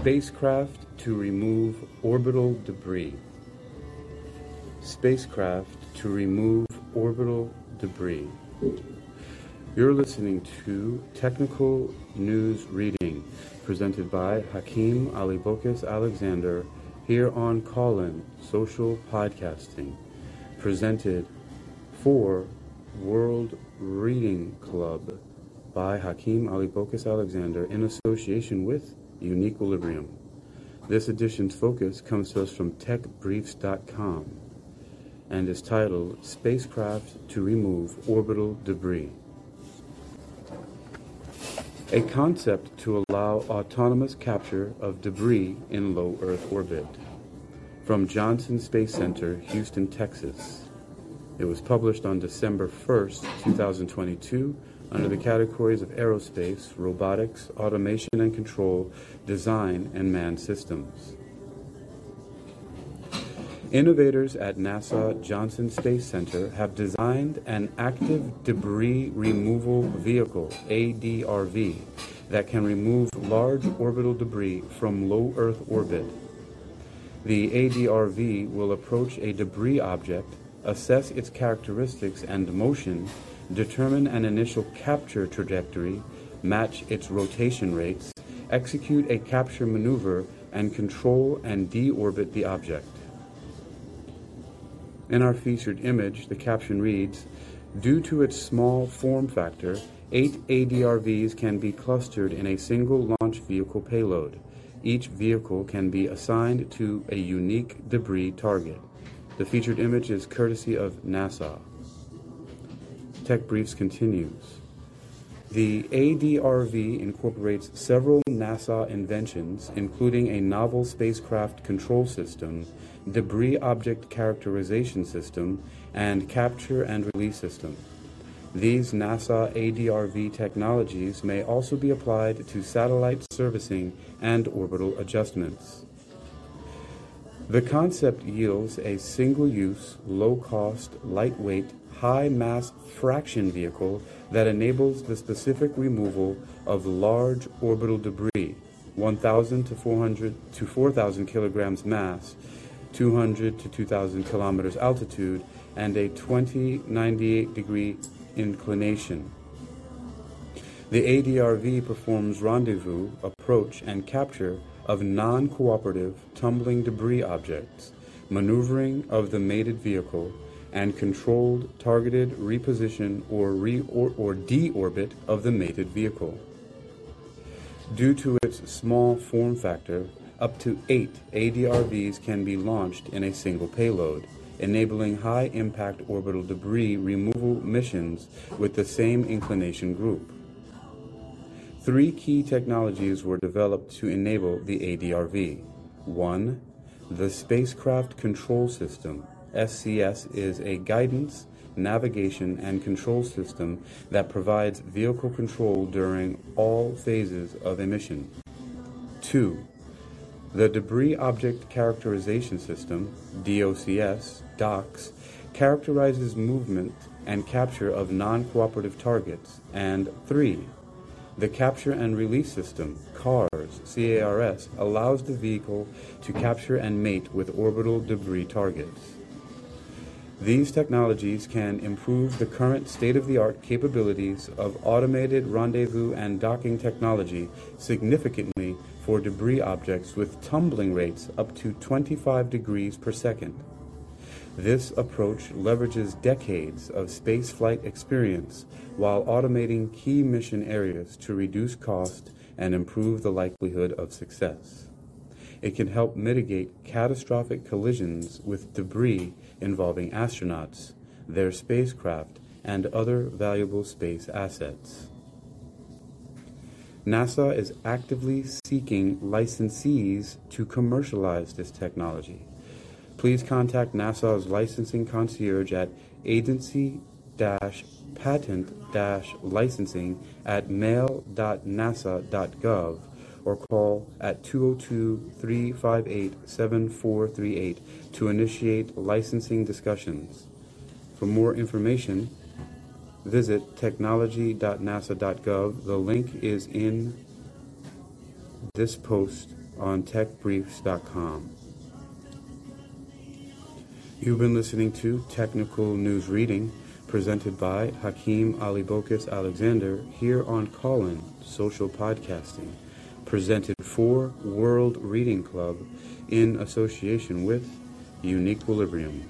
Spacecraft to remove orbital debris. Spacecraft to remove orbital debris. You're listening to Technical News Reading, presented by Hakeem Alibokis Alexander here on Callin Social Podcasting, presented for World Reading Club by Hakeem Alibokis Alexander in association with Uniquilibrium. This edition's focus comes to us from techbriefs.com and is titled Spacecraft to Remove Orbital Debris. A concept to allow autonomous capture of debris in low Earth orbit. From Johnson Space Center, Houston, Texas. It was published on December 1st, 2022 under the categories of aerospace, robotics, automation and control, design, and manned systems. Innovators at NASA Johnson Space Center have designed an active debris removal vehicle, ADRV, that can remove large orbital debris from low Earth orbit. The ADRV will approach a debris object, assess its characteristics and motion, determine an initial capture trajectory, match its rotation rates, execute a capture maneuver, and control and deorbit the object. In our featured image, the caption reads, Due to its small form factor, eight ADRVs can be clustered in a single launch vehicle payload. Each vehicle can be assigned to a unique debris target. The featured image is courtesy of NASA. Tech Briefs continues. The ADRV incorporates several NASA inventions, including a novel spacecraft control system, debris object characterization system, and capture and release system. These NASA ADRV technologies may also be applied to satellite servicing and orbital adjustments. The concept yields a single use, low cost, lightweight, high mass fraction vehicle that enables the specific removal of large orbital debris, 1,000 to 400 to 4,000 kilograms mass, 200 to 2,000 kilometers altitude, and a 20 98 degree inclination. The ADRV performs rendezvous, approach, and capture of non cooperative tumbling debris objects, maneuvering of the mated vehicle, and controlled targeted reposition or, re- or, or deorbit of the mated vehicle. Due to its small form factor, up to eight ADRVs can be launched in a single payload, enabling high impact orbital debris removal missions with the same inclination group. Three key technologies were developed to enable the ADRV. One, the Spacecraft Control System, SCS is a guidance, navigation, and control system that provides vehicle control during all phases of a mission. 2. The Debris Object Characterization System, DOCS, DOCS, characterizes movement and capture of non cooperative targets. And 3. The Capture and Release System, CARS, CARS, allows the vehicle to capture and mate with orbital debris targets. These technologies can improve the current state of the art capabilities of automated rendezvous and docking technology significantly for debris objects with tumbling rates up to 25 degrees per second. This approach leverages decades of spaceflight experience while automating key mission areas to reduce cost and improve the likelihood of success. It can help mitigate catastrophic collisions with debris involving astronauts, their spacecraft, and other valuable space assets. NASA is actively seeking licensees to commercialize this technology. Please contact NASA's licensing concierge at agency patent licensing at mail.nasa.gov or call at 202 358 7438 to initiate licensing discussions. For more information, visit technology.nasa.gov. The link is in this post on techbriefs.com. You've been listening to Technical News Reading presented by Hakeem Alibokis Alexander here on Callin Social Podcasting, presented for World Reading Club in association with Uniquilibrium.